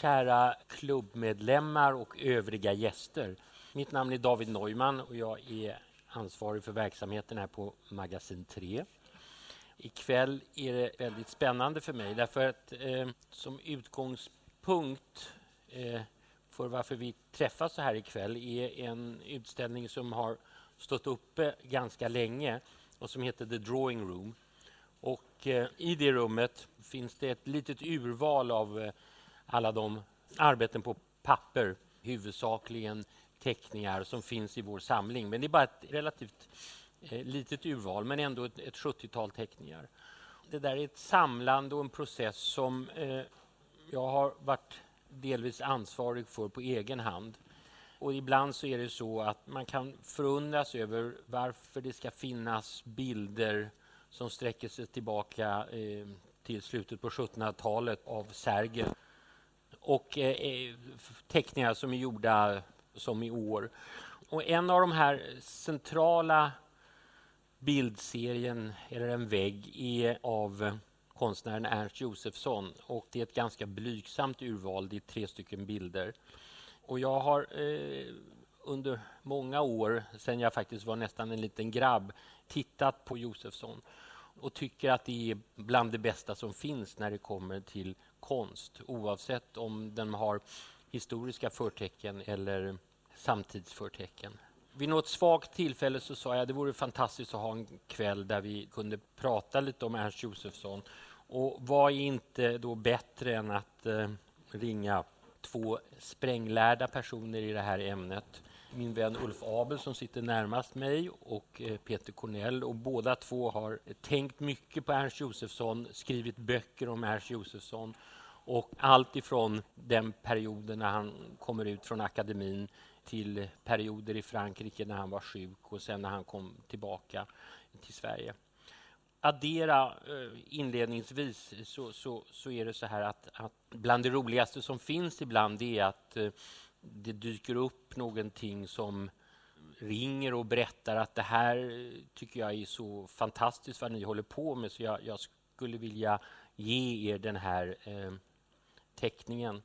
kära klubbmedlemmar och övriga gäster. Mitt namn är David Neumann och jag är ansvarig för verksamheten här på Magasin 3. Ikväll är det väldigt spännande för mig därför att eh, som utgångspunkt eh, för varför vi träffas så här ikväll är en utställning som har stått uppe ganska länge och som heter The Drawing Room. Och eh, I det rummet finns det ett litet urval av eh, alla de arbeten på papper, huvudsakligen teckningar som finns i vår samling. Men det är bara ett relativt eh, litet urval, men ändå ett, ett 70-tal teckningar. Det där är ett samlande och en process som eh, jag har varit delvis ansvarig för på egen hand. Och ibland så är det så att man kan förundras över varför det ska finnas bilder som sträcker sig tillbaka eh, till slutet på 1700-talet av Sergel och eh, eh teckningar som är gjorda som i år. Och en av de här centrala bildserien, eller en vägg, är av konstnären Ernst Josefsson. Och det är ett ganska blygsamt urval, det är tre stycken bilder. Och jag har eh, under många år, sen jag faktiskt var nästan en liten grabb, tittat på Josefsson och tycker att det är bland det bästa som finns när det kommer till konst oavsett om den har historiska förtecken eller samtidsförtecken. Vid något svagt tillfälle så sa jag att det vore fantastiskt att ha en kväll där vi kunde prata lite om Ernst Josefsson. Och vad är inte då bättre än att eh, ringa två spränglärda personer i det här ämnet. Min vän Ulf Abel som sitter närmast mig och eh, Peter Cornell. Och båda två har tänkt mycket på Ernst Josefsson, skrivit böcker om Ernst Josefsson och allt ifrån den perioden när han kommer ut från akademin till perioder i Frankrike när han var sjuk och sen när han kom tillbaka till Sverige. Addera eh, inledningsvis så, så, så är det så här att, att, bland det roligaste som finns ibland är att eh, det dyker upp någonting som ringer och berättar att det här eh, tycker jag är så fantastiskt vad ni håller på med så jag, jag skulle vilja ge er den här eh, teckningen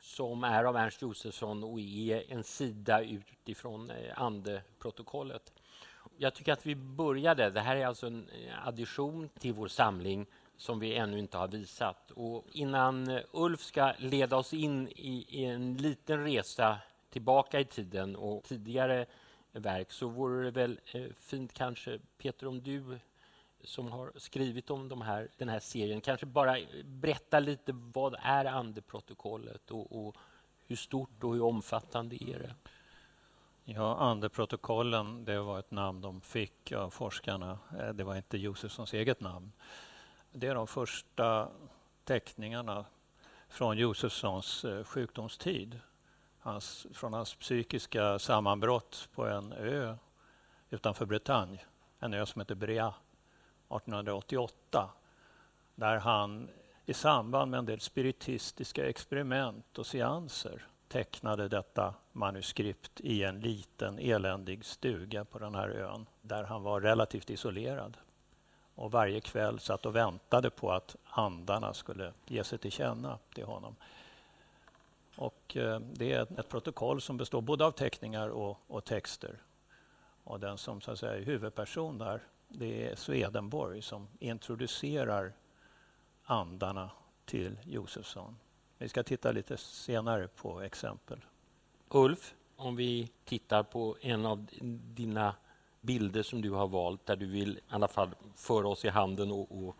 som är av Ernst Josefsson och är en sida utifrån eh, andeprotokollet. Jag tycker att vi började. Det här är alltså en eh, addition till vår samling som vi ännu inte har visat. Och innan eh, Ulf ska leda oss in i, i en liten resa tillbaka i tiden och tidigare verk så vore det väl fint kanske, Peter, om du som har skrivit om de här, den här serien kanske bara berätta lite vad är andeprotokollet och, och hur stort och hur omfattande är det? Ja, andeprotokollen, det var ett namn de fick av forskarna. Eh, det var inte Josefssons eget namn. Det är de första teckningarna från Josefssons eh, sjukdomstid. Hans, från hans psykiska sammanbrott på en ö utanför Bretagne, en ö som heter Brea. 1888 där han i samband med en del spiritistiska experiment och seanser tecknade detta manuskript i en liten eländig stuga på den här ön där han var relativt isolerad. Och varje kväll satt och väntade på att andarna skulle ge sig till känna till honom. Och eh, det är ett, protokoll som består både av teckningar och, och texter. Och den som så att säga, är huvudperson där det är Swedenborg som introducerar andarna till Josefsson. Vi ska titta lite senare på exempel. Ulf, om vi tittar på en av dina bilder som du har valt där du vill i alla fall föra oss i handen och, och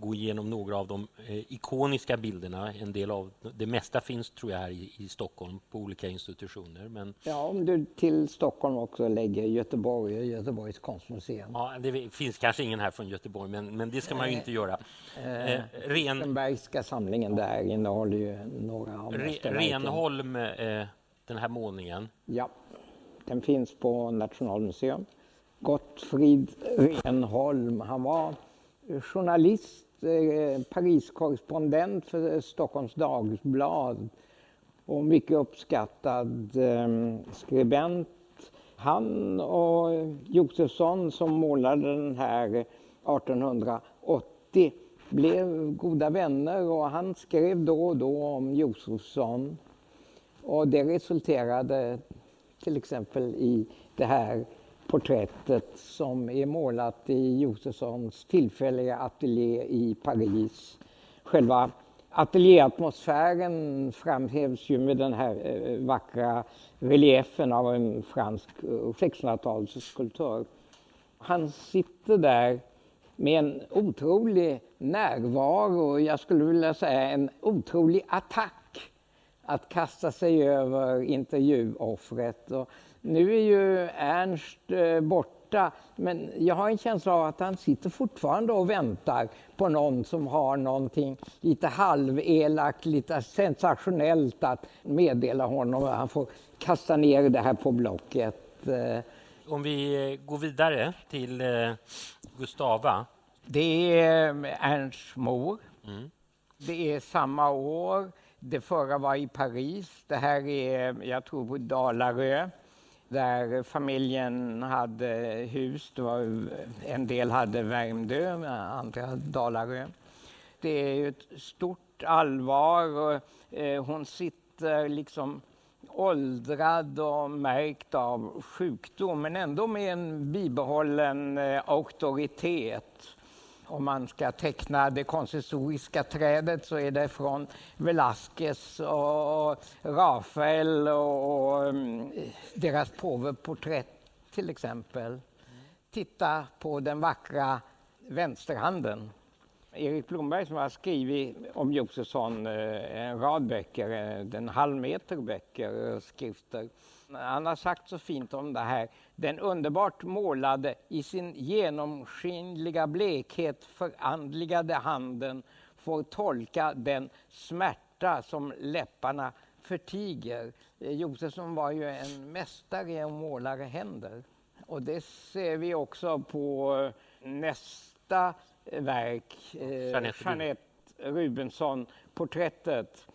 gå igenom några av de eh, ikoniska bilderna. En del av det mesta finns tror jag här i, i, Stockholm på olika institutioner. Men... Ja, om du till Stockholm också lägger Göteborg och Göteborgs konstmuseum. Ja, det finns kanske ingen här från Göteborg, men, men det ska man ju inte göra. Eh, eh, Ren... Den bergska samlingen där innehåller ju några av Re Renholm, eh, den här målningen. Ja, den finns på Nationalmuseum. Gottfrid Renholm, han var journalist Eh, Eh, Pariskorrespondent för Stockholms Dagblad och mycket uppskattad eh, skribent. Han och Josefsson som målade den här 1880 blev goda vänner och han skrev då och då om Josefsson. Och det resulterade till exempel i det här porträttet som är målat i Josefssons tillfälliga ateljé i Paris. Själva ateljéatmosfären framhävs ju med den här eh, vackra reliefen av en fransk eh, 1600-talsskulptör. Han sitter där med en otrolig närvaro, jag skulle vilja säga en otrolig attack att kasta sig över intervjuoffret. Och nu är ju Ernst eh, borta, men jag har en känsla av att han sitter fortfarande och väntar på någon som har någonting lite halvelakt, lite sensationellt att meddela honom. Han får kasta ner det här på blocket. Eh, Om vi eh, går vidare till Gustava. Det är Ernsts mor. Mm. Det är samma år. Det förra var i Paris. Det här är, jag tror, på Dalarö där familjen hade hus. Det var, en del hade Värmdö, andra Dalarö. Det är ett stort allvar. Och, eh, hon sitter liksom åldrad och märkt av sjukdom men ändå med en bibehållen eh, auktoritet om man ska teckna det konsistoriska trädet så är det från Velázquez och Rafael och, mm, deras påveporträtt till exempel. Titta på den vackra vänsterhanden. Erik Blomberg som har skrivit om Josefsson eh, en rad böcker, eh, en halv meter böcker och skrifter. Han har sagt så fint om det här. Den underbart målade, i sin genomskinliga blekhet förandligade handen får tolka den smärta som läpparna förtiger. Eh, Josefsson var ju en mästare i att måla händer. Och det ser vi också på nästa verk, eh, Jeanette Rubensson, porträttet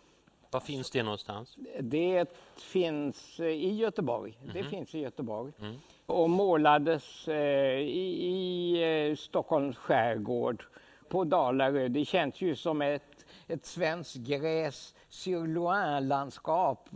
var finns det någonstans? Det finns eh, i Göteborg. Mm. Det mhm. finns i Göteborg. Mm. Och målades eh, i, i eh, Stockholms skärgård på Dalarö. Det känns ju som ett, ett svenskt gräs landskap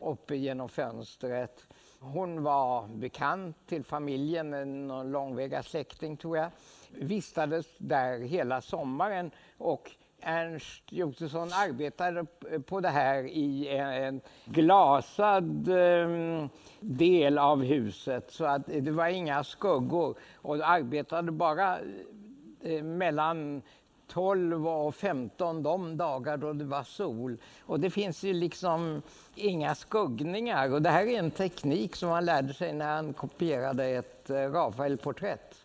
uppe genom fönstret. Hon var bekant till familjen, en långväga släkting tror jag. Vistades där hela sommaren och Ernst Josefsson arbetade på det här i en glasad ehm, del av huset så att det var inga skuggor och arbetade bara eh, mellan 12 och 15 de dagar då det var sol. Och det finns ju liksom inga skuggningar och det här är en teknik som han lärde sig när han kopierade ett Rafaelporträtt. Rafael-porträtt.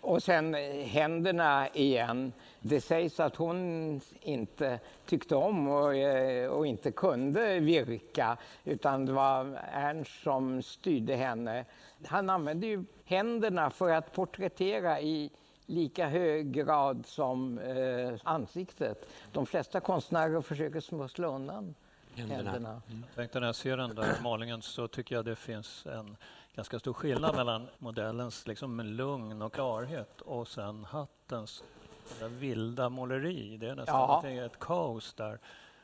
Och sen händerna igen. Det sägs att hon inte tyckte om och, eh, och, inte kunde virka utan det var Ernst som styrde henne. Han använde ju händerna för att porträttera i lika hög grad som eh, ansiktet. De flesta konstnärer försöker smussla undan händerna. händerna. Mm. Tänkte när jag ser den där målningen så tycker jag det finns en ganska stor skillnad mellan modellens liksom lugn och klarhet och sen hattens vilda måleri. Det är nästan ja. ett kaos där.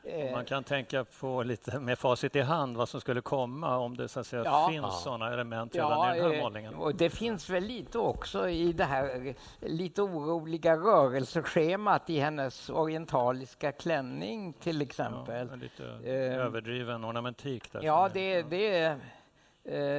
Eh. Man kan tänka på lite med facit i hand vad som skulle komma om det så att säga, ja. finns sådana element redan ja, i den här eh, målningen. Och det finns väl lite också i det här lite oroliga rörelseschemat i hennes orientaliska klänning till exempel. Ja, lite eh. överdriven ornamentik. Där ja, det, det,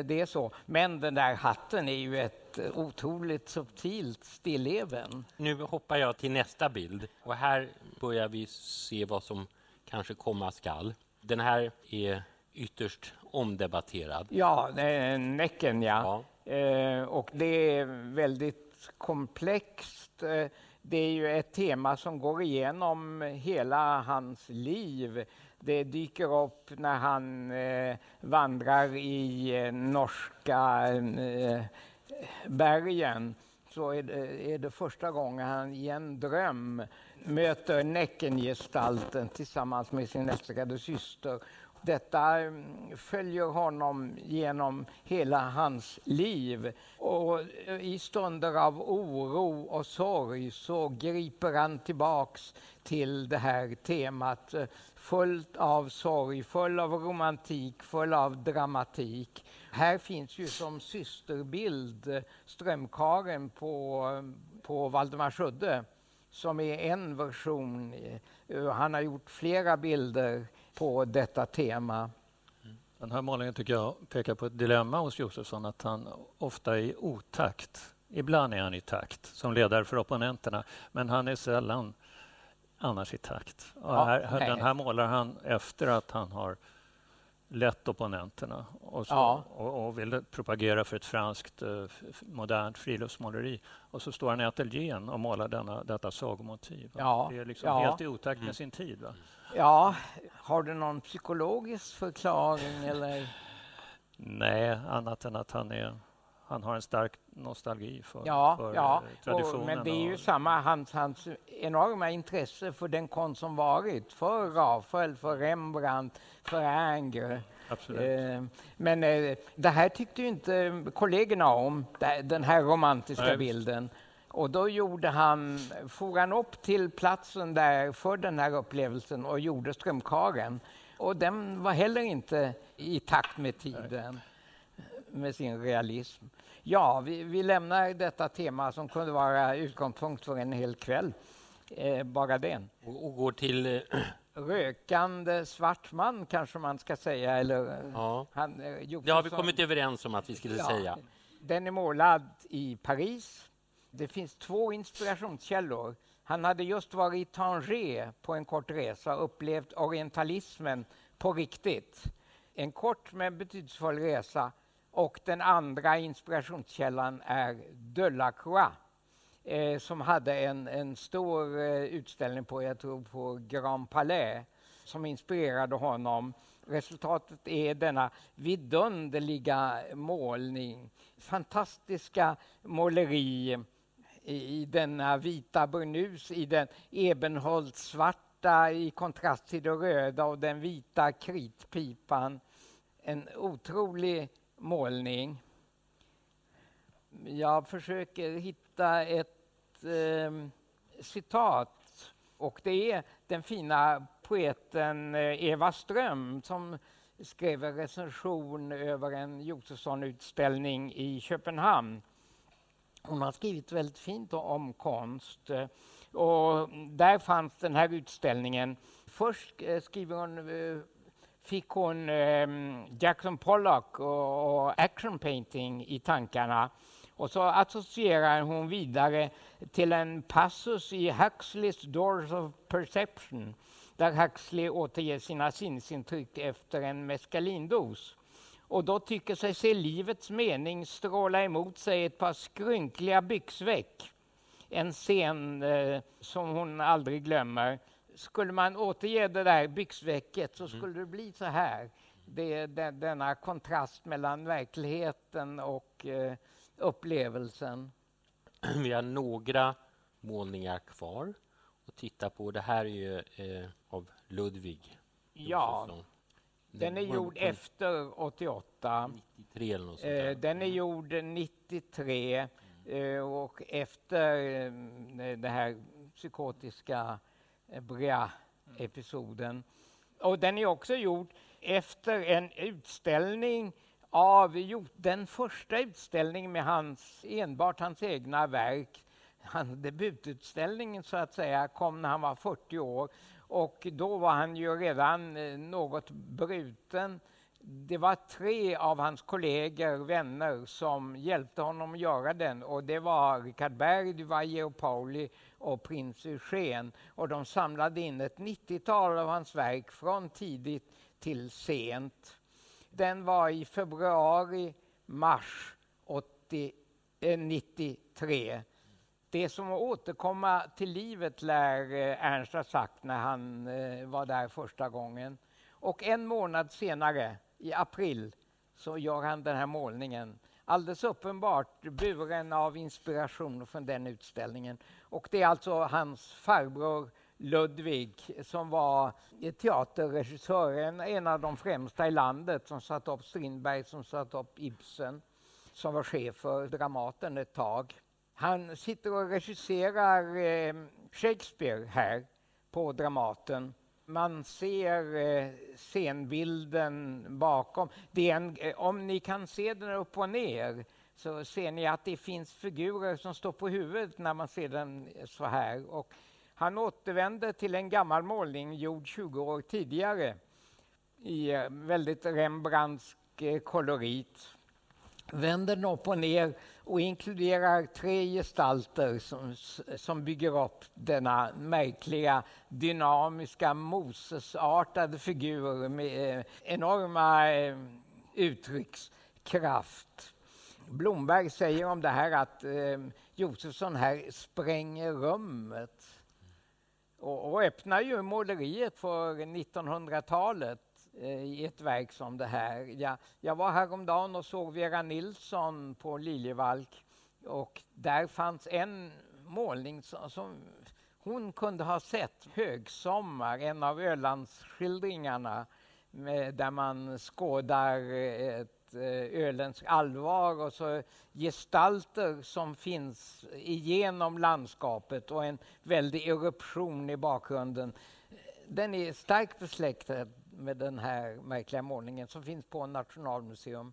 det är så. Men den där hatten är ju ett otroligt subtilt stilleben. Nu hoppar jag till nästa bild och här börjar vi se vad som kanske komma skall. Den här är ytterst omdebatterad. Ja, Näcken ja. ja. Eh, och det är väldigt komplext. Eh, det är ju ett tema som går igenom hela hans liv. Det dyker upp när han eh, vandrar i eh, norska eh, bergen så är det, är det första gången han i en dröm möter Näckengestalten tillsammans med sin älskade syster. Detta mm, följer honom genom hela hans liv. Och eh, I stunder av oro och sorg så griper han tillbaks till det här temat eh, fullt av sorg, full av romantik, full av dramatik. Här finns ju som systerbild Strömkaren på, på Valdemarsudde som är en version. Eh, han har gjort flera bilder på detta tema. Den här målningen tycker jag pekar på ett dilemma hos Josefsson, att han ofta är i otakt. Ibland är han i takt som ledare för opponenterna, men han är sällan annars i takt. Ja, här, den här målar han efter att han har lett opponenterna och, så, ja. och, och vill propagera för ett franskt eh, modernt friluftsmåleri. Och så står han i ateljén och målar denna, detta sagomotiv. Ja. Det är liksom ja. helt i otakt med mm. sin tid. Va? Ja, har du någon psykologisk förklaring? Eller? Nej, annat än att han är han har en stark nostalgi för, ja, för ja. traditionen. Och, men det är ju och... samma, hans, hans enorma intresse för den konst som varit, för Rafael, för Rembrandt, för Ingres. Eh, men eh, det här tyckte ju inte kollegorna om, den här romantiska Nej. bilden. Och då gjorde han, for han upp till platsen där för den här upplevelsen och gjorde Strömkaren. Och den var heller inte i takt med tiden med sin realism. Ja, vi, vi lämnar detta tema som kunde vara utgångspunkt för en hel kväll. Eh, bara den. Och, och går till... Eh... Rökande svart man kanske man ska säga. Eller, ja. han, eh, det har vi kommit överens om att vi skulle ja. säga. Den är målad i Paris. Det finns två inspirationskällor. Han hade just varit i Tanger på en kort resa och upplevt orientalismen på riktigt. En kort men betydelsefull resa och den andra inspirationskällan är Delacroix eh, som hade en, en stor eh, utställning på, jag tror på Grand Palais som inspirerade honom. Resultatet är denna vidunderliga målning. Fantastiska måleri i, i denna vita burnus, i den ebenholtssvarta i kontrast till det röda och den vita kritpipan. En otrolig målning. Jag försöker hitta ett eh, citat och det är den fina poeten eh, Eva Ström som skrev en recension över en Josefsson-utställning i Köpenhamn. Hon har skrivit väldigt fint om konst. Eh, och där fanns den här utställningen. Först eh, skriver hon fick hon eh, Jackson Pollock och, och, action painting i tankarna. Och så associerar hon vidare till en passus i Huxleys Doors of Perception där Huxley återger sina sinnesintryck efter en mescalindos. Och då tycker sig se livets mening stråla emot sig ett par skrynkliga byxveck. En scen eh, som hon aldrig glömmer skulle man återge det där byxvecket så mm. skulle det bli så här. Det, det, denna kontrast mellan verkligheten och eh, upplevelsen. Vi har några målningar kvar att titta på. Det här är ju eh, av Ludvig. Ja, den är gjord efter 88. 93 eller något sånt där. Eh, den är gjord 93 mm. eh, och efter eh, det här psykotiska Bria-episoden. Och den är också gjord efter en utställning av den första utställningen med hans, enbart hans egna verk. Hans debututställningen så att säga kom när han var 40 år och då var han ju redan eh, något bruten det var tre av hans kollegor, vänner, som hjälpte honom att göra den. Och det var Richard Berg, det var Georg Pauli och prins Eugen. Och de samlade in ett 90-tal av hans verk från tidigt till sent. Den var i februari, mars 80, eh, 93. Det som att återkomma till livet lär eh, Ernst ha sagt när han eh, var där första gången. Och en månad senare i april så gör han den här målningen. alldeles uppenbart buren av inspiration från den utställningen. Och det är alltså hans farbror Ludvig som var teaterregissör, en, av de främsta i landet som satte upp Strindberg, som satte upp Ibsen, som var chef för Dramaten ett tag. Han sitter och regisserar eh, Shakespeare här på Dramaten. Man ser eh, scenbilden bakom. Det en, eh, om ni kan se den upp och ner så ser ni att det finns figurer som står på huvudet när man ser den så här. Och han återvänder till en gammal målning gjord 20 år tidigare i eh, väldigt Rembrandtsk kolorit. Vänder den upp och ner och inkluderar tre gestalter som, som bygger upp denna märkliga, dynamiska, Mosesartade figur med eh, enorma eh, uttryckskraft. Blomberg säger om det här att eh, Josefsson här spränger rummet och, och öppnar ju måleriet för 1900-talet Eh, i ett verk som det här. Jag, jag var häromdagen och såg Vera Nilsson på Liljevalch och där fanns en målning som, som hon kunde ha sett, Högsommar, en av Ölandsskildringarna där man skådar ett eh, ölens allvar och så gestalter som finns igenom landskapet och en väldig eruption i bakgrunden. Den är starkt besläktad med den här märkliga målningen som finns på Nationalmuseum.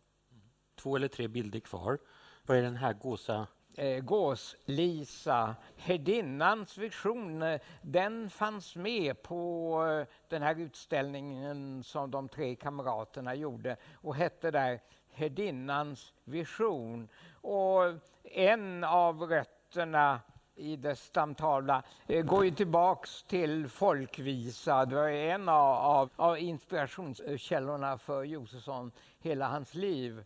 Två eller tre bilder kvar. Vad är den här gåsa eh, Gås-Lisa. Herdinnans vision, eh, den fanns med på eh, den här utställningen som de tre kamraterna gjorde och hette där Herdinnans vision. Och en av rötterna i dess stamtavla eh, går ju tillbaks till folkvisa. Det var en av, av, av inspirationskällorna för Josefsson hela hans liv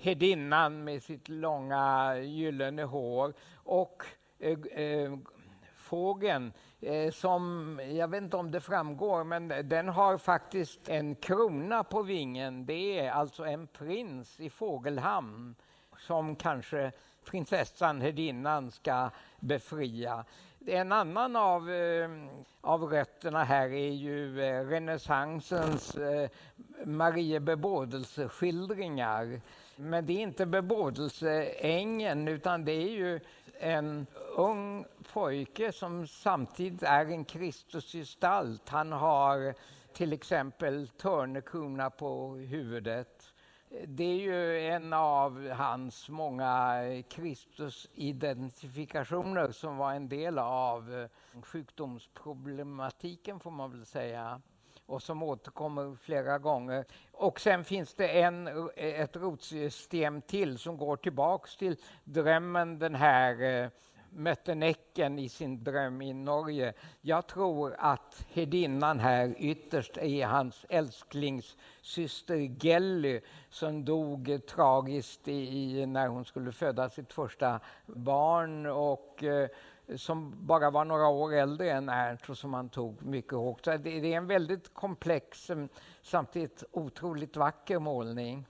herdinnan med sitt långa gyllene hår och eh, eh, fågeln eh, som, jag vet inte om det framgår, men den har faktiskt en krona på vingen. Det är alltså en prins i Fågelhamn som kanske prinsessan, herdinnan, ska befria. En annan av, eh, av rötterna här är ju eh, renässansens eh, Marie bebådelseskildringar men det är inte bebådelseängen utan det är ju en ung pojke som samtidigt är en Kristusgestalt. Han har till exempel törnekrona på huvudet. Det är ju en av hans många Kristusidentifikationer som var en del av eh, sjukdomsproblematiken får man väl säga och som återkommer flera gånger. Och sen finns det en, eh, ett rotsystem till som går tillbaks till drömmen den här eh, mötte Näcken i sin dröm i Norge. Jag tror att hedinnan här ytterst är hans älsklingssyster Gelly som dog tragiskt i, när hon skulle föda sitt första barn. Och, eh, som bara var några år äldre än Ernst och som han tog mycket hårt. Så det, det är en väldigt komplex, eh, samtidigt otroligt vacker målning.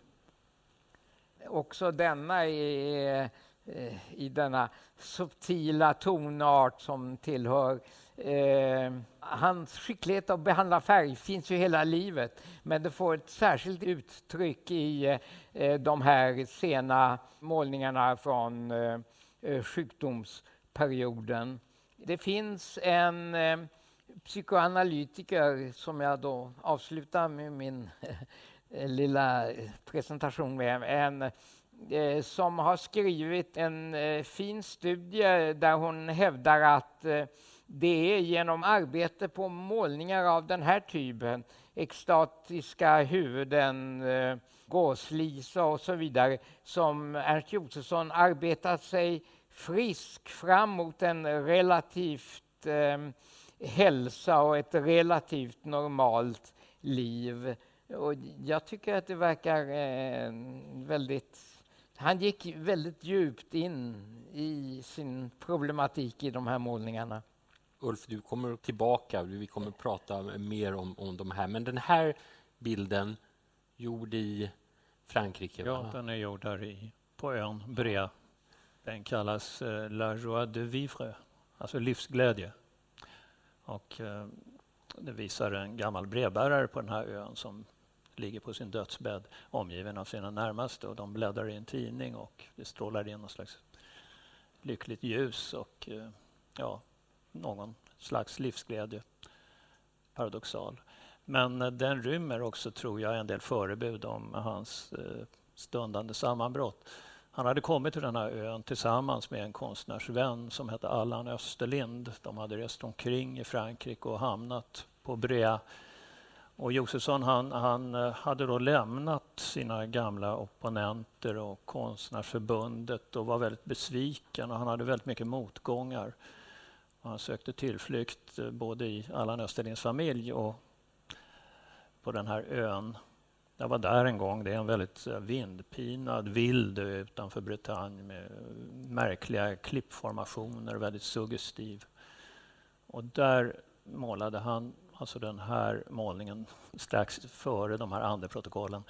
Också denna är eh, i denna subtila tonart som tillhör eh, hans skicklighet att behandla färg finns ju hela livet, men det får ett särskilt uttryck i eh, de här sena målningarna från eh, eh, sjukdomsperioden. Det finns en eh, psykoanalytiker som jag då avslutar med min lilla presentation med. En, eh, som har skrivit en eh, fin studie där hon hävdar att eh, det är genom arbete på målningar av den här typen, extatiska huvuden, eh, gåslisa och så vidare, som Ernst Josefsson arbetat sig frisk fram mot en relativt eh, hälsa och ett relativt normalt liv. Och jag tycker att det verkar eh, väldigt... Han gick väldigt djupt in i sin problematik i de här målningarna. Ulf, du kommer tillbaka. Vi kommer att prata mer om, om de här. Men den här bilden, gjord i Frankrike? Ja, va? den är gjord där i på ön Brea. Den kallas eh, La Joie de Vivre, alltså livsglädje. Och, eh, det visar en gammal brevbärare på den här ön som ligger på sin dödsbädd omgiven av sina närmaste och de bläddrar i en tidning och det strålar in någon slags lyckligt ljus och eh, ja, någon slags livsglädje. Paradoxal. Men eh, den rymmer också, tror jag, en del förebud om hans eh, stundande sammanbrott. Han hade kommit till den här ön tillsammans med en konstnärsvän som hette Allan Österlind. De hade rest omkring i Frankrike och hamnat på Brea. Och Josefsson han, han eh, hade då lämnat sina gamla opponenter och Konstnärsförbundet och var väldigt besviken och han hade väldigt mycket motgångar. Och han sökte tillflykt eh, både i Allan Österlinds familj och på den här ön. Jag var där en gång. Det är en väldigt eh, vindpinad, vild ö utanför Bretagne med märkliga klippformationer, väldigt suggestiv. Och där målade han alltså den här målningen strax före de här andeprotokollen.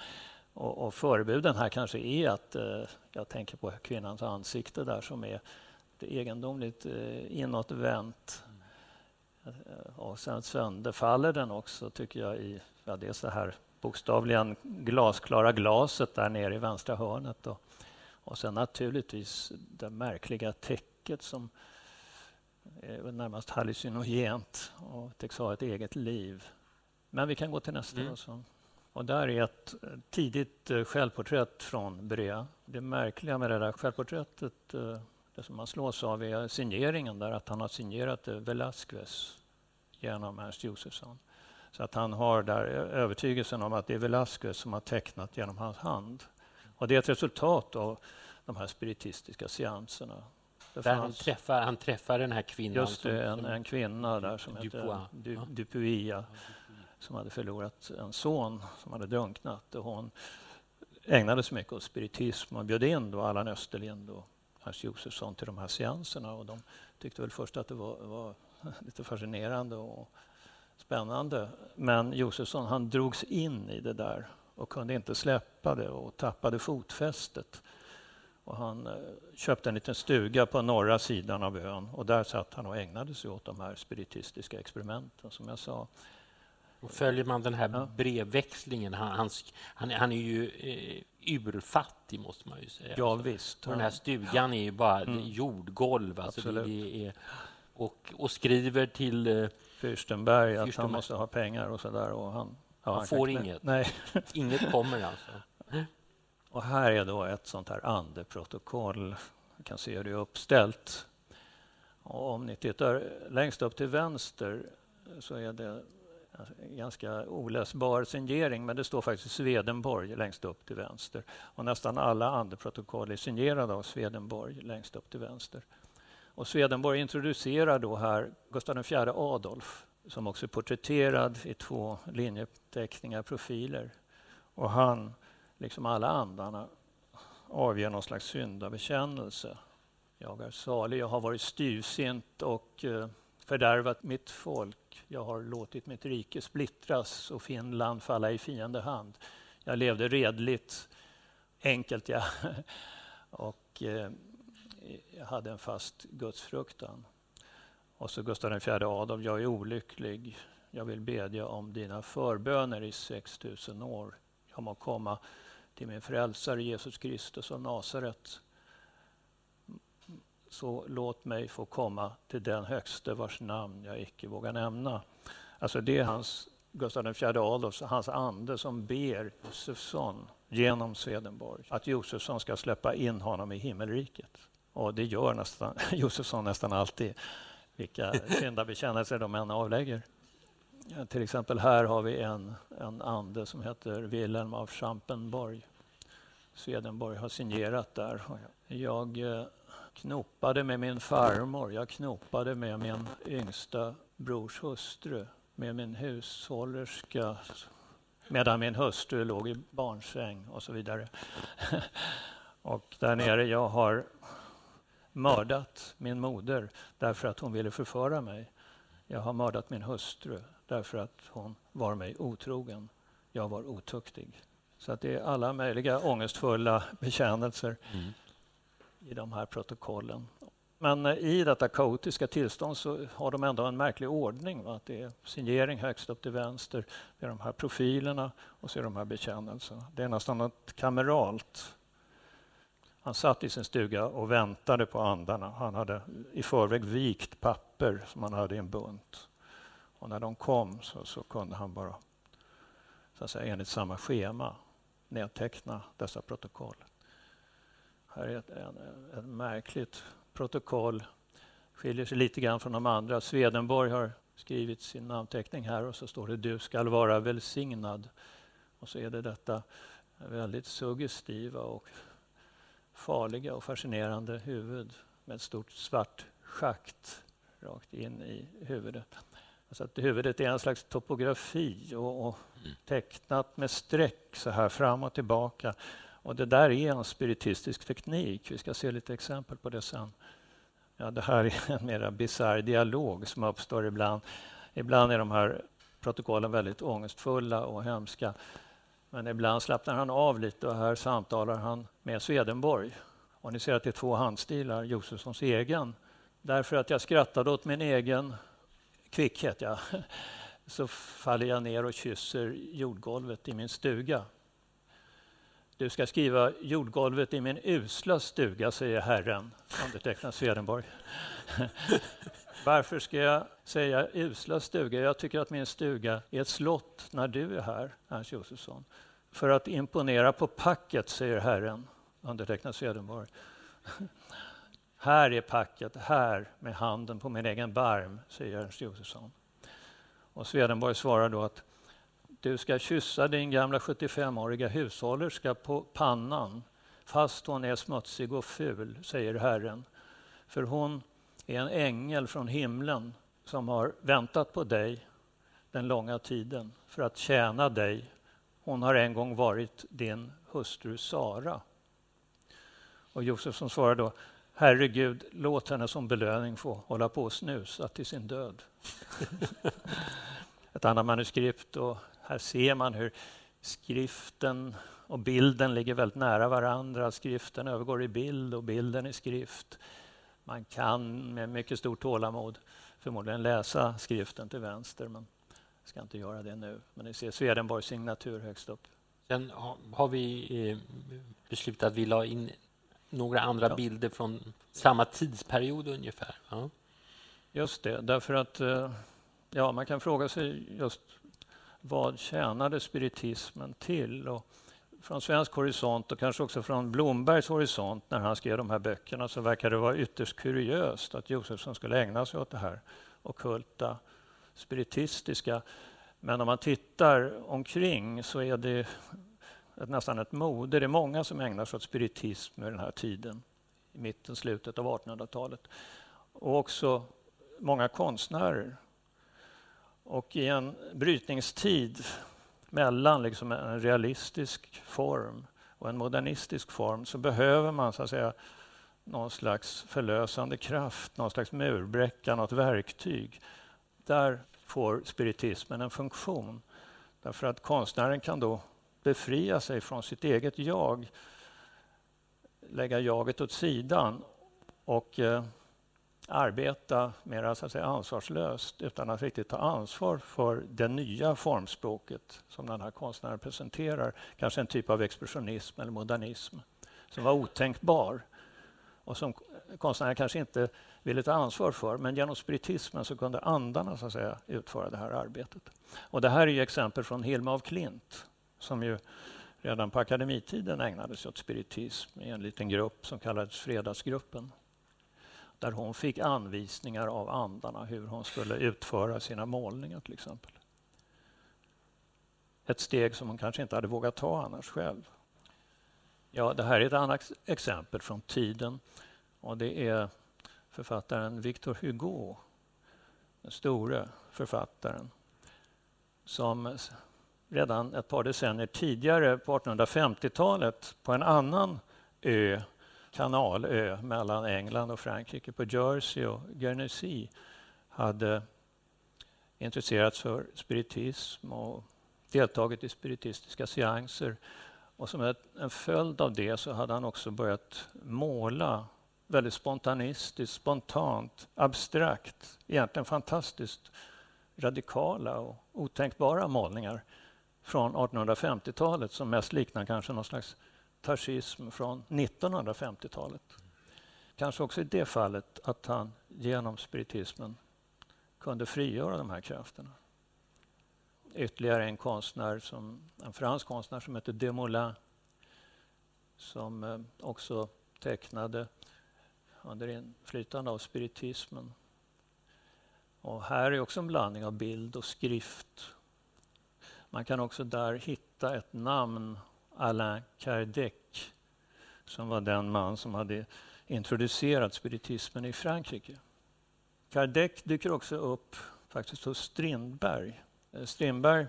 Och, och förebuden här kanske är att eh, jag tänker på kvinnans ansikte där som är egendomligt eh, inåtvänt. Eh, och sen sönderfaller den också, tycker jag, i ja, dels det här bokstavligen glasklara glaset där nere i vänstra hörnet. Och, och sen naturligtvis det märkliga täcket som närmast hallucinogent och tycks ha ett eget liv. Men vi kan gå till nästa. Mm. Och, och där är ett tidigt eh, självporträtt från Brea. Det märkliga med det där självporträttet, eh, det som man slås av är signeringen där, att han har signerat Velázquez genom Ernst Josefsson. Så att han har där övertygelsen om att det är Velázquez som har tecknat genom hans hand. Och det är ett resultat av de här spiritistiska seanserna. Där han, träffar, han träffar den här kvinnan. Just det, en, en kvinna där som heter du, Dupuy, ja. som hade förlorat en son som hade drunknat. Och hon ägnade sig mycket åt spiritism och bjöd in då Allan Österlind och Hans Josefsson till de här seanserna. Och de tyckte väl först att det var, var lite fascinerande och spännande. Men Josefsson han drogs in i det där och kunde inte släppa det och tappade fotfästet. Och han eh, köpte en liten stuga på norra sidan av ön och där satt han och ägnade sig åt de här spiritistiska experimenten som jag sa. Och följer man den här ja. brevväxlingen, han, han, han, han är ju eh, urfattig måste man ju säga. Ja, visst. Och den här stugan är ju bara mm. jordgolv. Alltså det, det är, och, och skriver till eh, Fürstenberg att han måste ha pengar och så där. Och han, ja, han, han får inget. Nej. inget kommer alltså. Och här är då ett sånt här andeprotokoll. Du kan se hur det är uppställt. Och om ni tittar längst upp till vänster så är det ganska oläsbar signering, men det står faktiskt Swedenborg längst upp till vänster. Och nästan alla andeprotokoll är signerade av Swedenborg längst upp till vänster. Och Swedenborg introducerar då här Gustav IV Adolf som också är porträtterad i två linjeteckningar, profiler. Och han liksom alla andarna avger någon slags syndabekännelse. Jag är salig, jag har varit styvsint och eh, fördärvat mitt folk. Jag har låtit mitt rike splittras och Finland falla i fiende hand. Jag levde redligt, enkelt ja. och eh, jag hade en fast gudsfruktan. Och så Gustav IV Adolf, jag är olycklig. Jag vill bedja om dina förböner i 6000 år. Jag må komma till min frälsare Jesus Kristus av Nasaret. Så låt mig få komma till den högste vars namn jag icke vågar nämna. Alltså det är hans, Gustav IV Adolfs, hans ande som ber Josefsson genom Swedenborg att Josefsson ska släppa in honom i himmelriket. Och det gör nästan, Josefsson nästan alltid, vilka syndabekännelser de än avlägger. Till exempel här har vi en, en ande som heter Wilhelm av Schampenborg. Swedenborg har signerat där. Jag eh, knopade med min farmor, jag knopade med min yngsta brors hustru, med min hushållerska medan min hustru låg i barnsäng och så vidare. och där nere, jag har mördat min moder därför att hon ville förföra mig. Jag har mördat min hustru därför att hon var mig otrogen. Jag var otuktig. Så att det är alla möjliga ångestfulla bekännelser mm. i de här protokollen. Men eh, i detta kaotiska tillstånd så har de ändå en märklig ordning. Va? Att det är signering högst upp till vänster, det är de här profilerna och så är de här bekännelserna. Det är nästan något kameralt. Han satt i sin stuga och väntade på andarna. Han hade i förväg vikt papper som han hade i en bunt. Och när de kom så, så kunde han bara, så att säga, enligt samma schema, nedteckna dessa protokoll. Här är ett en, ett märkligt protokoll. Skiljer sig lite grann från de andra. Swedenborg har skrivit sin namnteckning här och så står det Du skall vara välsignad. Och så är det detta väldigt suggestiva och farliga och fascinerande huvud med ett stort svart schakt rakt in i huvudet. Alltså att huvudet är en slags topografi och, och mm. tecknat med streck så här fram och tillbaka. Och det där är en spiritistisk teknik. Vi ska se lite exempel på det sen. Ja, det här är en mer bisarr dialog som uppstår ibland. Ibland är de här protokollen väldigt ångestfulla och hemska. Men ibland slappnar han av lite och här samtalar han med Swedenborg. Och ni ser att det är två handstilar, Josefssons egen. Därför att jag skrattade åt min egen kvickhet, ja. så faller jag ner och kysser jordgolvet i min stuga. Du ska skriva jordgolvet i min usla stuga, säger Herren, undertecknad Swedenborg. Varför ska jag säga usla stuga? Jag tycker att min stuga är ett slott när du är här, Ernst Josefsson. För att imponera på packet, säger Herren, undertecknad Swedenborg här är packet, här med handen på min egen barm, säger Ernst Josefsson. Och Swedenborg svarar då att du ska kyssa din gamla 75-åriga hushållerska på pannan fast hon är smutsig och ful, säger Herren. För hon är en ängel från himlen som har väntat på dig den långa tiden för att tjäna dig. Hon har en gång varit din hustru Sara. Och Josefsson svarar då Herregud, låt henne som belöning få hålla på och snusa till sin död. Ett annat manuskript och här ser man hur skriften och bilden ligger väldigt nära varandra. Skriften övergår i bild och bilden i skrift. Man kan med mycket stort tålamod förmodligen läsa skriften till vänster, men jag ska inte göra det nu. Men ni ser Swedenborgs signatur högst upp. Sen har vi eh, beslutat att vi la in några andra ja. bilder från samma tidsperiod ungefär. Ja. Just det, därför att eh, ja, man kan fråga sig just vad tjänade spiritismen till? Och från svensk horisont och kanske också från Blombergs horisont när han skrev de här böckerna så verkar det vara ytterst kuriöst att Josefsson skulle ägna sig åt det här okulta, spiritistiska. Men om man tittar omkring så är det ett, nästan ett mode. Det är många som ägnar sig åt spiritism i den här tiden, i mitten, slutet av 1800-talet. Och också många konstnärer och i en brytningstid mellan liksom en realistisk form och en modernistisk form så behöver man så att säga någon slags förlösande kraft, någon slags murbräcka, något verktyg. Där får spiritismen en funktion. Därför att konstnären kan då befria sig från sitt eget jag, lägga jaget åt sidan och eh, arbeta mer så att säga, ansvarslöst utan att riktigt ta ansvar för det nya formspråket som den här konstnären presenterar. Kanske en typ av expressionism eller modernism som var otänkbar och som konstnären kanske inte ville ta ansvar för. Men genom spiritismen så kunde andarna så att säga, utföra det här arbetet. Och det här är exempel från Hilma af Klint som ju redan på akademitiden ägnade sig åt spiritism i en liten grupp som kallades Fredagsgruppen där hon fick anvisningar av andarna hur hon skulle utföra sina målningar till exempel. Ett steg som hon kanske inte hade vågat ta annars själv. Ja, det här är ett annat exempel från tiden och det är författaren Victor Hugo, den store författaren som redan ett par decennier tidigare, på 1850-talet, på en annan ö kanalö mellan England och Frankrike på Jersey. Och Guernsey hade intresserats för spiritism och deltagit i spiritistiska seanser. Och som en följd av det så hade han också börjat måla väldigt spontanistiskt, spontant, abstrakt, egentligen fantastiskt radikala och otänkbara målningar från 1850-talet som mest liknar kanske någon slags tarsism från 1950-talet. Kanske också i det fallet att han genom spiritismen kunde frigöra de här krafterna. Ytterligare en konstnär, som, en fransk konstnär som heter Demoulin som eh, också tecknade under inflytande av spiritismen. Och här är också en blandning av bild och skrift. Man kan också där hitta ett namn, Alain Kardec, som var den man som hade introducerat spiritismen i Frankrike. Kardec dyker också upp faktiskt hos Strindberg. Eh, Strindberg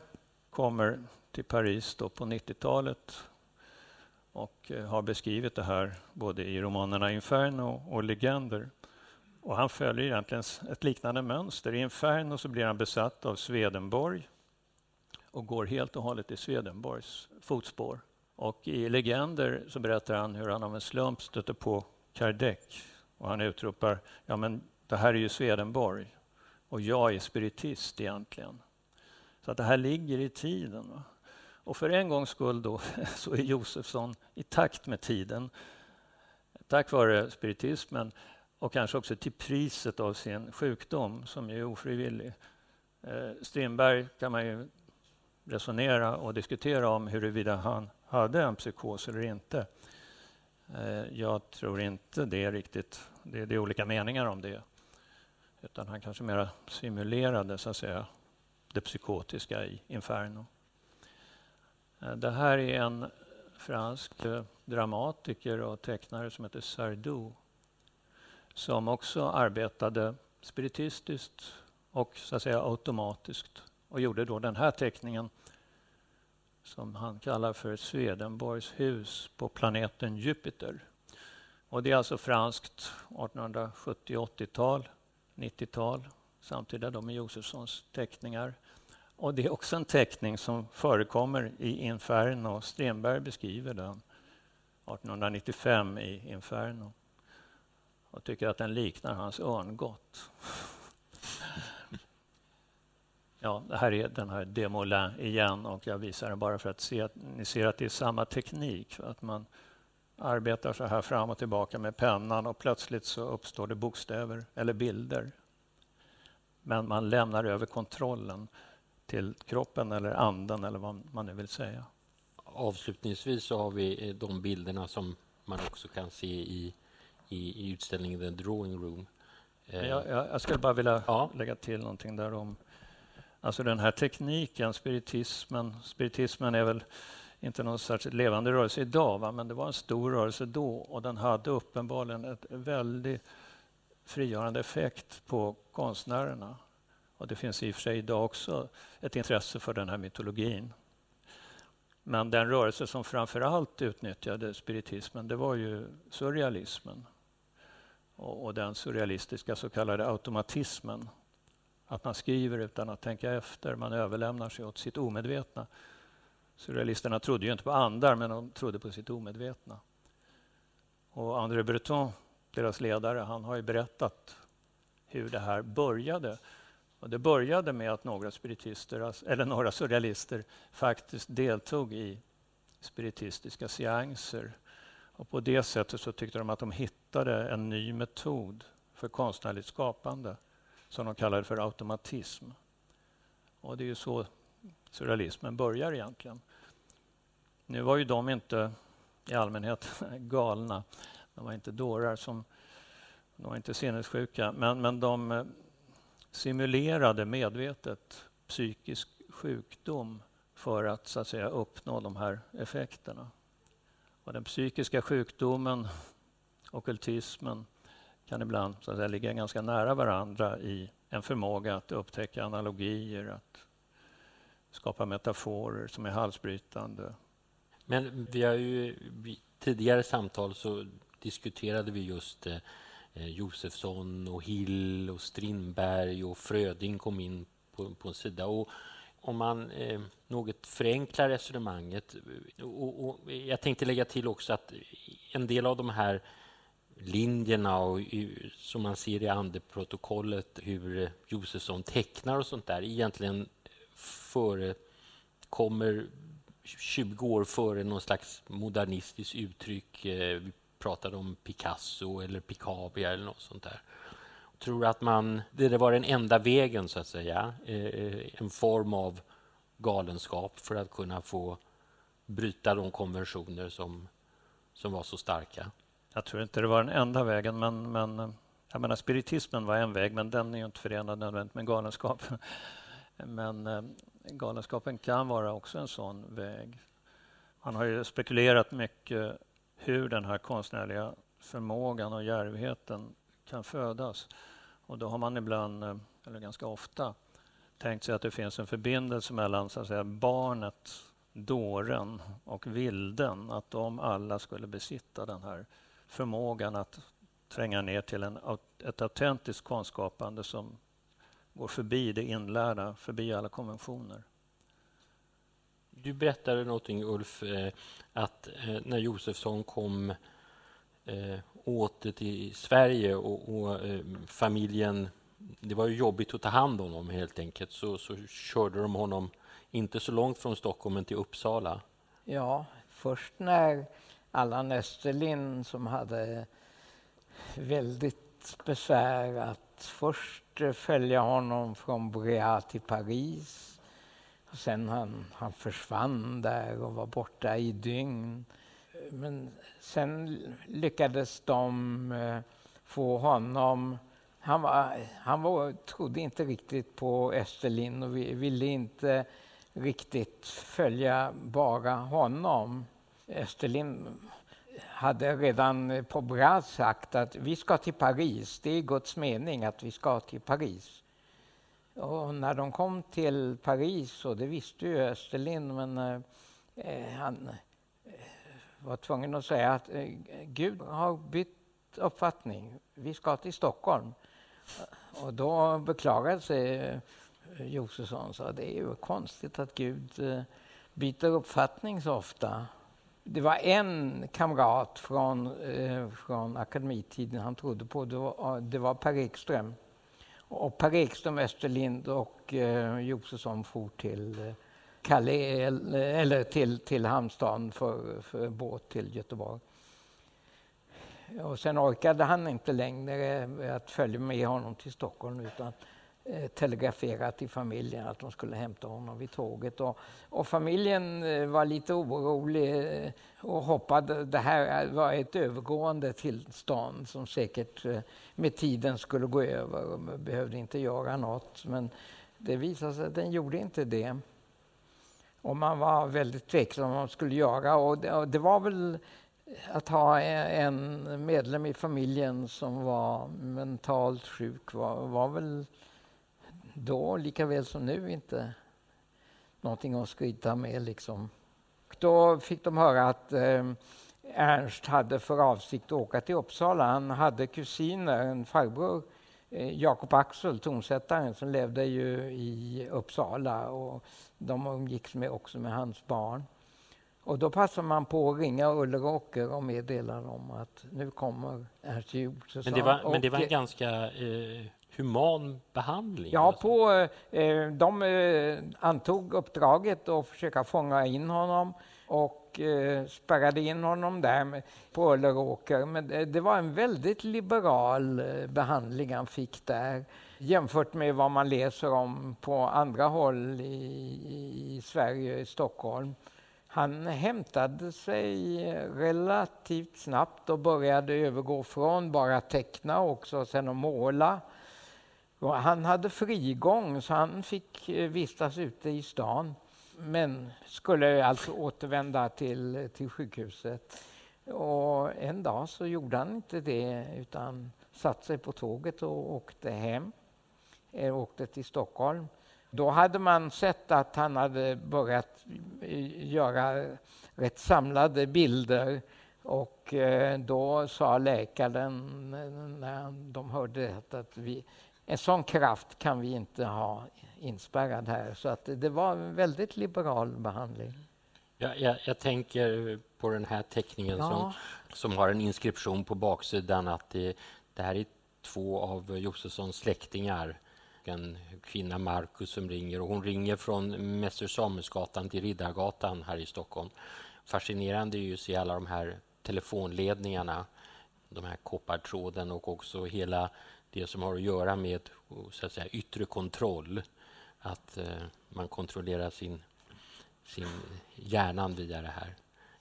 kommer till Paris då på 90-talet och eh, har beskrivit det här både i romanerna Inferno och Legender. Och han följer egentligen ett liknande mönster. I Inferno så blir han besatt av Swedenborg och går helt och hållet i Swedenborgs fotspår. Och i Legender så berättar han hur han av en slump stöter på Kardec och han utropar ja men det här är ju Swedenborg och jag är spiritist egentligen. Så att det här ligger i tiden. Va? Och för en gångs skull då så är Josefsson i takt med tiden. Tack vare spiritismen och kanske också till priset av sin sjukdom som är ofrivillig. Eh, Strindberg kan man ju resonera och diskutera om huruvida han hade en psykos eller inte. Eh, jag tror inte det riktigt. Det är, det är olika meningar om det. Utan han kanske mer simulerade så att säga, det psykotiska i Inferno. Eh, det här är en fransk eh, dramatiker och tecknare som heter Sardou som också arbetade spiritistiskt och så att säga automatiskt och gjorde då den här teckningen som han kallar för Swedenborgs hus på planeten Jupiter. Och det är alltså franskt 1870-80-tal, 90-tal, samtida då med Josefssons teckningar. Och det är också en teckning som förekommer i Inferno. Stenberg beskriver den 1895 i Inferno och tycker att den liknar hans örngott. Ja, det här är den här Demolin igen och jag visar den bara för att se att ni ser att det är samma teknik. Att man arbetar så här fram och tillbaka med pennan och plötsligt så uppstår det bokstäver eller bilder. Men man lämnar över kontrollen till kroppen eller anden eller vad man nu vill säga. Avslutningsvis så har vi eh, de bilderna som man också kan se i, i, i utställningen The Drawing Room. Jag, jag, jag skulle bara vilja ja. lägga till någonting där om Alltså den här tekniken, spiritismen. Spiritismen är väl inte någon särskilt levande rörelse idag, va? men det var en stor rörelse då och den hade uppenbarligen ett väldigt frigörande effekt på konstnärerna. Och det finns i och för sig idag också ett intresse för den här mytologin. Men den rörelse som framför allt utnyttjade spiritismen, det var ju surrealismen. Och, och den surrealistiska så kallade automatismen att man skriver utan att tänka efter, man överlämnar sig åt sitt omedvetna. Surrealisterna trodde ju inte på andar, men de trodde på sitt omedvetna. Och André Breton, deras ledare, han har ju berättat hur det här började. Och det började med att några spiritister, alltså, eller några surrealister faktiskt deltog i spiritistiska seanser. Och på det sättet så tyckte de att de hittade en ny metod för konstnärligt skapande som de kallar för automatism. Och det är ju så surrealismen börjar egentligen. Nu var ju de inte i allmänhet galna. De var inte dårar, som, de var inte sinnessjuka. Men, men de eh, simulerade medvetet psykisk sjukdom för att, så att säga, uppnå de här effekterna. Och den psykiska sjukdomen, okultismen, kan ibland så att säga, ligga ganska nära varandra i en förmåga att upptäcka analogier, att skapa metaforer som är halsbrytande. Men vi har ju tidigare samtal så diskuterade vi just eh, Josefsson och Hill och Strindberg och Fröding kom in på, på en sida. Och om man eh, något förenklar resonemanget. Och, och, jag tänkte lägga till också att en del av de här linjerna och, som man ser i andeprotokollet, hur Josefsson tecknar och sånt där, egentligen förekommer 20 år före någon slags modernistiskt uttryck. Eh, vi pratade om Picasso eller Picabia eller något sånt där. Jag tror att man, det var den enda vägen, så att säga. Eh, en form av galenskap för att kunna få bryta de konventioner som, som var så starka. Jag tror inte det var den enda vägen, men, men jag menar, spiritismen var en väg, men den är ju inte förenad nödvändigt med galenskap. Men eh, galenskapen kan vara också en sån väg. Man har ju spekulerat mycket hur den här konstnärliga förmågan och djärvheten kan födas. Och då har man ibland, eh, eller ganska ofta, tänkt sig att det finns en förbindelse mellan så att säga, barnet, dåren och vilden. Att de alla skulle besitta den här förmågan att tränga ner till en, ett autentiskt konstskapande som går förbi det inlärda, förbi alla konventioner. Du berättade någonting, Ulf, eh, att eh, när Josefsson kom eh, åter till Sverige och, och familjen... Det var ju jobbigt att ta hand om honom, helt enkelt. Så, så körde de honom inte så långt från Stockholm, men till Uppsala. Ja, först när Allan Österlind som hade väldigt besvär att först följa honom från Brea till Paris. Och sen han, han försvann där och var borta i dygn. Men sen lyckades de eh, få honom... Han, var, han var, trodde inte riktigt på Österlind och ville inte riktigt följa bara honom. Österlind hade redan på Bras sagt att vi ska till Paris. Det är Guds mening att vi ska till Paris. Och när de kom till Paris, och det visste ju Österlind, men eh, han eh, var tvungen att säga att eh, Gud har bytt uppfattning. Vi ska till Stockholm. Och då beklagade sig eh, Josefsson och sa det är ju konstigt att Gud eh, byter uppfattning så ofta det var en kamrat från, eh, från akademitiden han trodde på. Det var, det var Per Ekström. Och Per Ekström, Österlind och eh, Josefsson for till eh, Kalle, eh, eller till, till Halmstad för, för båt till Göteborg. Och sen orkade han inte längre att följa med honom till Stockholm utan Eh, telegraferat till familjen att de skulle hämta honom vid tåget. Och, och familjen eh, var lite orolig eh, och hoppade. Det här var ett övergående tillstånd som säkert med tiden skulle gå över och behövde inte göra något. Men det visade sig att den gjorde inte det. Och man var väldigt tveksam vad man skulle göra. Och det, och det var väl att ha en medlem i familjen som var mentalt sjuk var, var väl då lika väl som nu inte någonting att skryta med. Liksom. Då fick de höra att eh, Ernst hade för avsikt att åka till Uppsala. Han hade kusiner, en farbror, eh, Jakob Axel, tonsättaren, som levde ju i Uppsala och de umgicks med, också med hans barn. Och då passade man på att ringa Ulleråker och meddela dem att nu kommer Ernst Josefsson. Men det var, men det var en ganska eh, human behandling? Ja, på, eh, de eh, antog uppdraget att försöka fånga in honom och eh, spärrade in honom där på Ulleråker. Men det, det, var en väldigt liberal eh, behandling han fick där jämfört med vad man läser om på andra håll i, i Sverige, i Stockholm. Han hämtade sig relativt snabbt och började övergå från bara teckna också sen att måla. Han hade frigång så han fick eh, vistas ute i stan men skulle alltså återvända till, till sjukhuset. Och en dag så gjorde han inte det utan satte sig på tåget och åkte hem. Eh, åkte till Stockholm. Då hade man sett att han hade börjat eh, göra rätt samlade bilder och eh, då sa läkaren när de hörde det att vi, en sån kraft kan vi inte ha inspärrad här. Så att det var en väldigt liberal behandling. Jag, jag, jag tänker på den här teckningen ja. som, som har en inskription på baksidan att det, det här är två av Josefssons släktingar. En kvinna, Markus, som ringer. Och hon ringer från Mäster Samuelsgatan till Riddargatan här i Stockholm. Fascinerande är ju att se alla de här telefonledningarna, de här koppartråden och också hela det som har att göra med så att säga, yttre kontroll. Att eh, man kontrollerar sin, sin hjärnan via det här.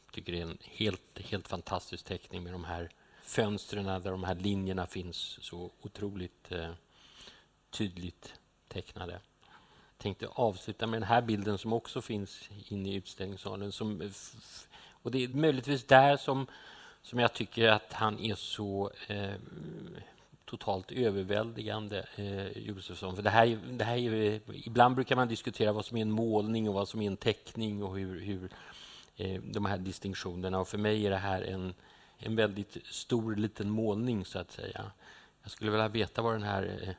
Jag tycker det är en helt, helt fantastisk teckning med de här fönstren där de här linjerna finns så otroligt eh, tydligt tecknade. Jag tänkte avsluta med den här bilden som också finns inne i utställningssalen. Som, och det är möjligtvis där som, som jag tycker att han är så eh, totalt överväldigande, eh, Josefsson. För det här, det här är, eh, ibland brukar man diskutera vad som är en målning och vad som är en teckning och hur, hur eh, de här distinktionerna. Och för mig är det här en, en väldigt stor liten målning, så att säga. Jag skulle vilja veta vad den här eh,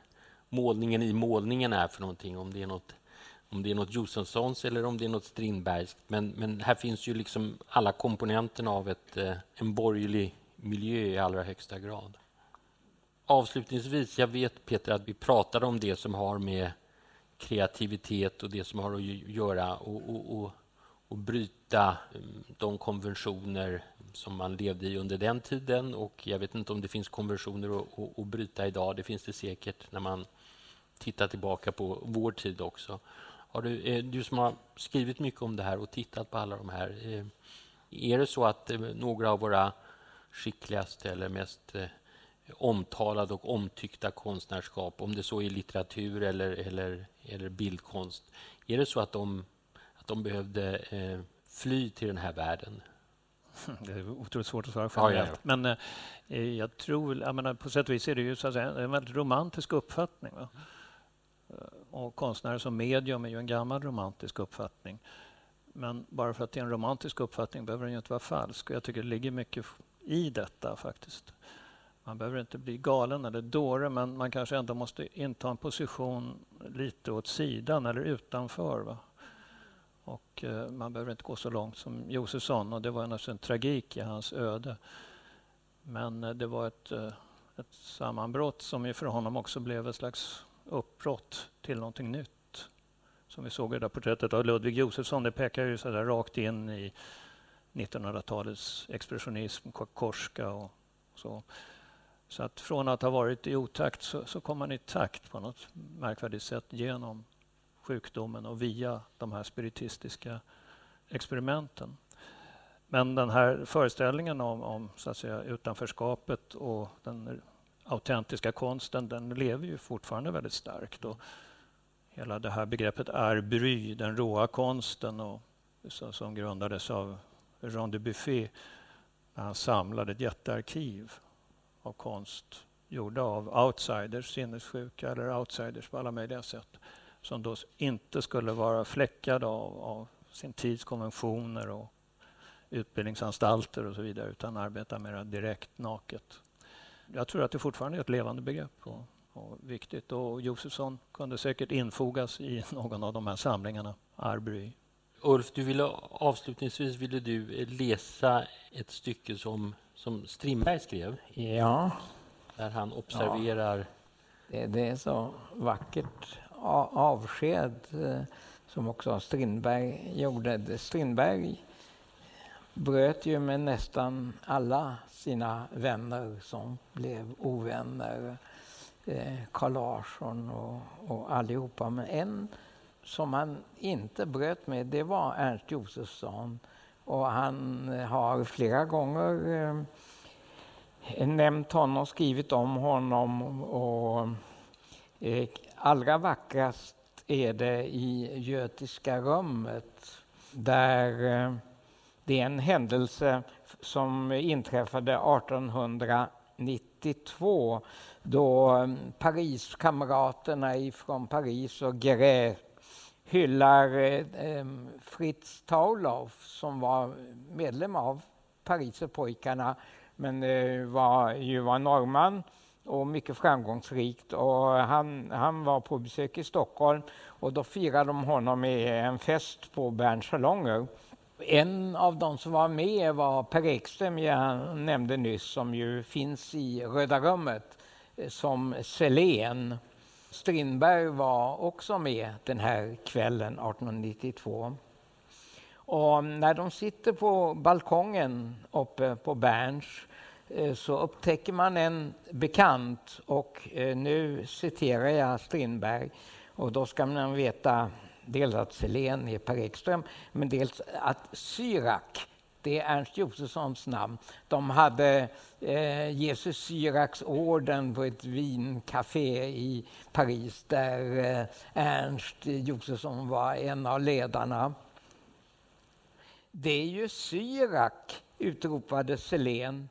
målningen i målningen är för någonting. Om det är något, om det är något Josefssons eller om det är något Strindbergskt. Men, men här finns ju liksom alla komponenterna av ett, eh, en borgerlig miljö i allra högsta grad. Avslutningsvis, jag vet Peter att vi pratade om det som har med kreativitet och det som har att göra och, och, och, och bryta mm, de konventioner som man levde i under den tiden. Och Jag vet inte om det finns konventioner att, att, att bryta idag. Det finns det säkert när man tittar tillbaka på vår tid också. Har du, eh, du som har skrivit mycket om det här och tittat på alla de här. Eh, är det så att eh, några av våra skickligaste eller mest omtalade och omtyckta konstnärskap, om det så är litteratur eller, eller, eller bildkonst, är det så att de, att de behövde eh, fly till den här världen? Det är otroligt svårt att svara generellt. Ja, ja. Men eh, jag tror, jag menar, på sätt och vis är det ju så att säga, en väldigt romantisk uppfattning. Va? Eh, och konstnärer som medium är ju en gammal romantisk uppfattning. Men bara för att det är en romantisk uppfattning behöver den ju inte vara falsk. Och jag tycker det ligger mycket i detta faktiskt. Man behöver inte bli galen eller dåre, men man kanske ändå måste inta en position lite åt sidan eller utanför. Va? Och eh, man behöver inte gå så långt som Josefsson och det var naturligtvis en tragik i hans öde. Men eh, det var ett, eh, ett sammanbrott som ju för honom också blev ett slags uppbrott till någonting nytt. Som vi såg i det där porträttet av Ludvig Josefsson, det pekar ju så där rakt in i 1900-talets expressionism, Korska och så. Så att från att ha varit i otakt så, så kom man i takt på något märkvärdigt sätt genom sjukdomen och via de här spiritistiska experimenten. Men den här föreställningen om, om så att säga, utanförskapet och den autentiska konsten, den lever ju fortfarande väldigt starkt. Och hela det här begreppet arbry, den råa konsten, och, så, som grundades av Jean de Buffet när han samlade ett jättearkiv av konst gjorda av outsiders, sinnessjuka eller outsiders på alla möjliga sätt som då inte skulle vara fläckade av, av sin tids konventioner och utbildningsanstalter och så vidare utan arbeta mer direkt naket. Jag tror att det fortfarande är ett levande begrepp och, och viktigt. Och Josefsson kunde säkert infogas i någon av de här samlingarna, Arbry. Ulf, du ville, avslutningsvis ville du läsa ett stycke som som Strindberg skrev. Ja. Där han observerar... Ja. Det, det, är så vackert avsked eh, som också Strindberg gjorde. Strindberg bröt ju med nästan alla sina vänner som blev ovänner. Eh, Carl Larsson och, och allihopa. Men en som han inte bröt med, det var Ernst Josefsson och han eh, har flera gånger eh, nämnt honom, skrivit om honom. Och eh, allra vackrast är det i Götiska rummet där det är en händelse som inträffade 1892 då Pariskamraterna från Paris och Guéret hyllar eh, eh Fritz Tauloff som var medlem av Pariserpojkarna men eh, var, ju var norrman och mycket framgångsrikt. Och han, han var på besök i Stockholm och då firade de honom med en fest på Berns salonger. En av de som var med var Per Ekström, jag nämnde nyss, som ju finns i Röda rummet eh, som Selén. Strindberg var också med den här kvällen 1892. Och när de sitter på balkongen uppe på Berns eh, så upptäcker man en bekant och eh, nu citerar jag Strindberg och då ska man veta dels att Selén är Per Ekström men dels att Syrak det är Ernst Josefssons namn. De hade eh, Jesus Syraks orden på ett vincafé i Paris där eh, Ernst Josefsson var en av ledarna. Det är ju Syrak, utropade Selén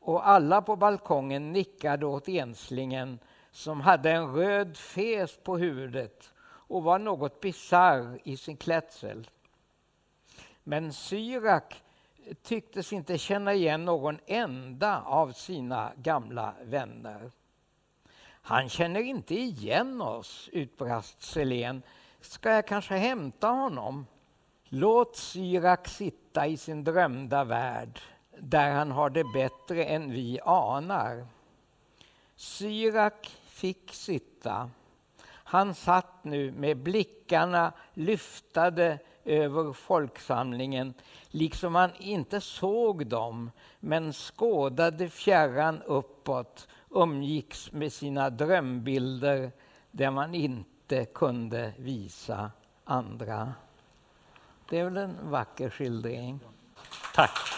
och alla på balkongen nickade åt enslingen som hade en röd fes på huvudet och var något bisarr i sin klädsel. Men Syrak tycktes inte känna igen någon enda av sina gamla vänner. Han känner inte igen oss, utbrast Selén. Ska jag kanske hämta honom? Låt Syrak sitta i sin drömda värld där han har det bättre än vi anar. Syrak fick sitta. Han satt nu med blickarna lyftade över folksamlingen liksom han inte såg dem men skådade fjärran uppåt umgicks med sina drömbilder där man inte kunde visa andra. Det är väl en vacker skildring. Tack.